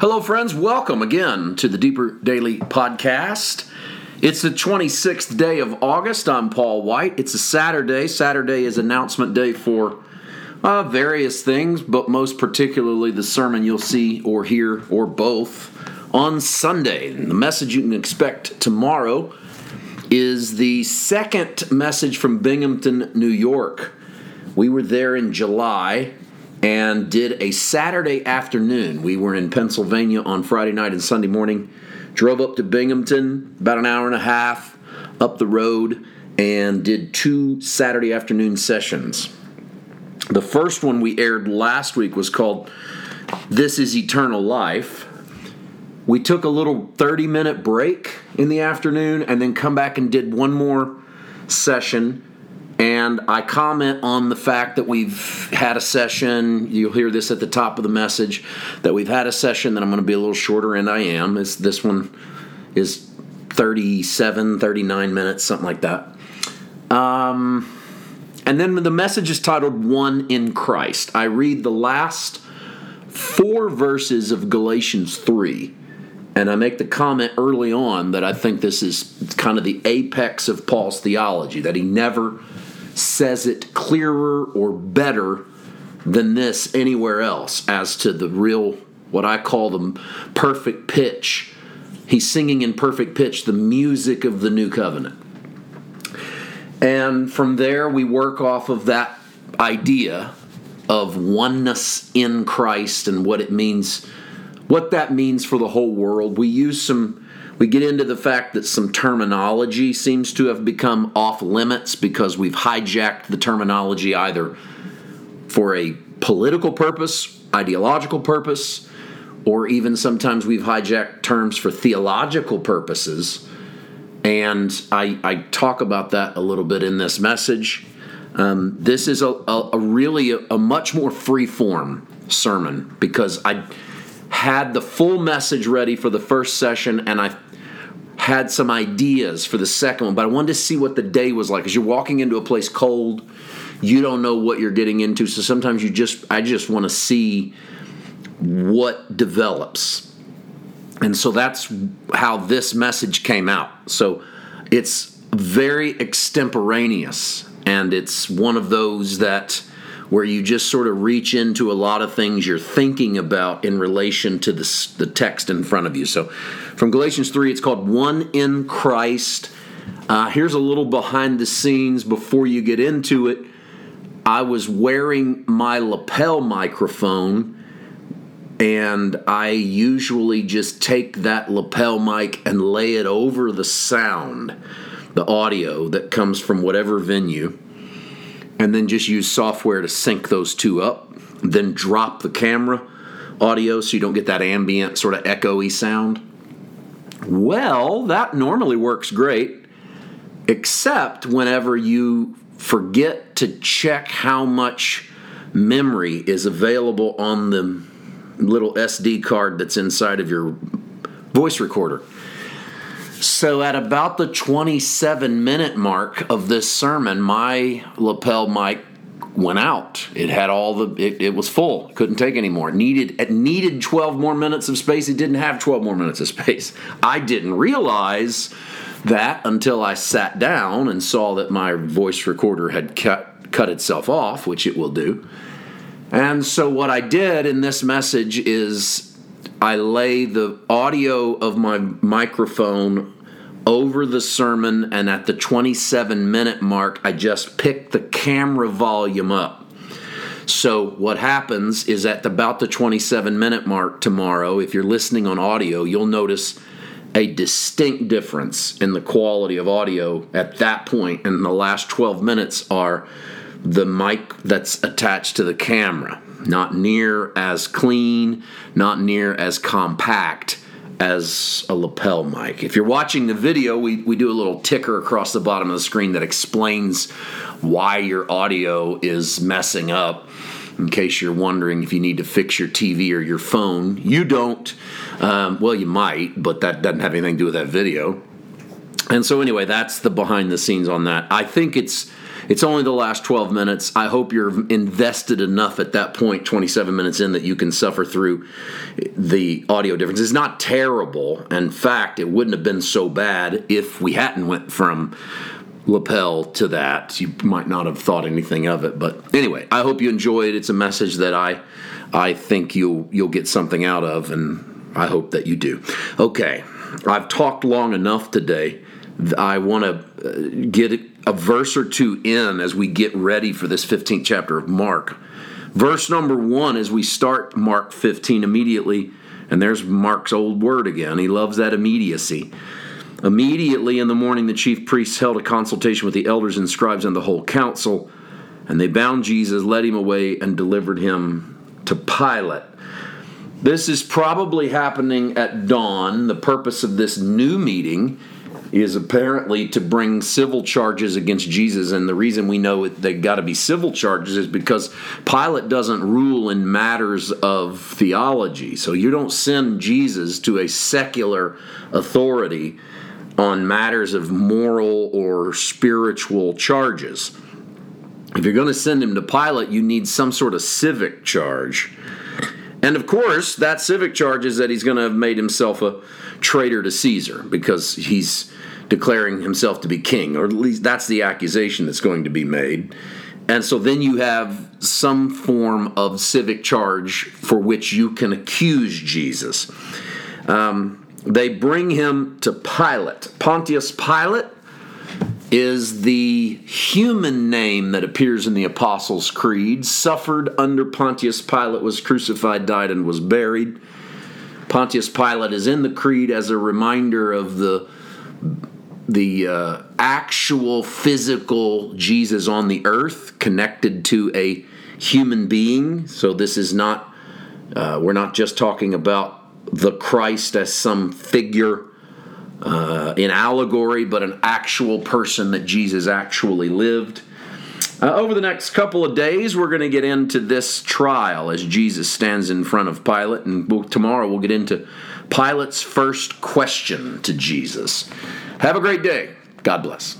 Hello, friends. Welcome again to the Deeper Daily Podcast. It's the 26th day of August. I'm Paul White. It's a Saturday. Saturday is announcement day for uh, various things, but most particularly the sermon you'll see or hear or both on Sunday. And the message you can expect tomorrow is the second message from Binghamton, New York. We were there in July and did a Saturday afternoon. We were in Pennsylvania on Friday night and Sunday morning. Drove up to Binghamton, about an hour and a half up the road, and did two Saturday afternoon sessions. The first one we aired last week was called This is Eternal Life. We took a little 30 minute break in the afternoon and then come back and did one more session and I comment on the fact that we've had a session. You'll hear this at the top of the message that we've had a session that I'm going to be a little shorter, and I am. Is this one is 37, 39 minutes, something like that. Um, and then the message is titled One in Christ. I read the last four verses of Galatians 3. And I make the comment early on that I think this is kind of the apex of Paul's theology, that he never says it clearer or better than this anywhere else as to the real, what I call the perfect pitch. He's singing in perfect pitch the music of the new covenant. And from there, we work off of that idea of oneness in Christ and what it means, what that means for the whole world. We use some we get into the fact that some terminology seems to have become off limits because we've hijacked the terminology either for a political purpose, ideological purpose, or even sometimes we've hijacked terms for theological purposes. And I, I talk about that a little bit in this message. Um, this is a, a, a really a, a much more free form sermon because I had the full message ready for the first session and I had some ideas for the second one, but I wanted to see what the day was like. As you're walking into a place cold, you don't know what you're getting into. So sometimes you just, I just want to see what develops. And so that's how this message came out. So it's very extemporaneous, and it's one of those that where you just sort of reach into a lot of things you're thinking about in relation to the, the text in front of you. So from Galatians 3, it's called One in Christ. Uh, here's a little behind the scenes before you get into it. I was wearing my lapel microphone, and I usually just take that lapel mic and lay it over the sound, the audio that comes from whatever venue and then just use software to sync those two up. Then drop the camera audio so you don't get that ambient sort of echoey sound. Well, that normally works great, except whenever you forget to check how much memory is available on the little SD card that's inside of your voice recorder. So, at about the 27 minute mark of this sermon, my lapel mic went out. It had all the, it, it was full. Couldn't take any more. It needed, it needed 12 more minutes of space. It didn't have 12 more minutes of space. I didn't realize that until I sat down and saw that my voice recorder had cut, cut itself off, which it will do. And so, what I did in this message is I lay the audio of my microphone over the sermon, and at the 27 minute mark, I just pick the camera volume up. So, what happens is at about the 27 minute mark tomorrow, if you're listening on audio, you'll notice a distinct difference in the quality of audio at that point, and the last 12 minutes are the mic that's attached to the camera not near as clean, not near as compact as a lapel mic. If you're watching the video, we, we do a little ticker across the bottom of the screen that explains why your audio is messing up. In case you're wondering if you need to fix your TV or your phone, you don't. Um, well, you might, but that doesn't have anything to do with that video. And so, anyway, that's the behind the scenes on that. I think it's It's only the last 12 minutes. I hope you're invested enough at that point, 27 minutes in, that you can suffer through the audio difference. It's not terrible. In fact, it wouldn't have been so bad if we hadn't went from lapel to that. You might not have thought anything of it, but anyway, I hope you enjoyed. It's a message that I I think you'll you'll get something out of, and I hope that you do. Okay, I've talked long enough today. I want to uh, get a verse or two in as we get ready for this 15th chapter of Mark. Verse number one, as we start Mark 15 immediately, and there's Mark's old word again. He loves that immediacy. Immediately in the morning, the chief priests held a consultation with the elders and scribes and the whole council, and they bound Jesus, led him away, and delivered him to Pilate. This is probably happening at dawn. The purpose of this new meeting is apparently to bring civil charges against Jesus. And the reason we know they got to be civil charges is because Pilate doesn't rule in matters of theology. So you don't send Jesus to a secular authority on matters of moral or spiritual charges. If you're going to send him to Pilate, you need some sort of civic charge. And of course, that civic charge is that he's going to have made himself a traitor to Caesar because he's declaring himself to be king, or at least that's the accusation that's going to be made. And so then you have some form of civic charge for which you can accuse Jesus. Um, they bring him to Pilate. Pontius Pilate is the human name that appears in the Apostles' Creed, suffered under Pontius Pilate, was crucified, died, and was buried. Pontius Pilate is in the creed as a reminder of the the uh, actual physical Jesus on the earth connected to a human being. So this is not uh, we're not just talking about the Christ as some figure uh, in allegory, but an actual person that Jesus actually lived. Uh, over the next couple of days, we're going to get into this trial as Jesus stands in front of Pilate, and we'll, tomorrow we'll get into Pilate's first question to Jesus. Have a great day. God bless.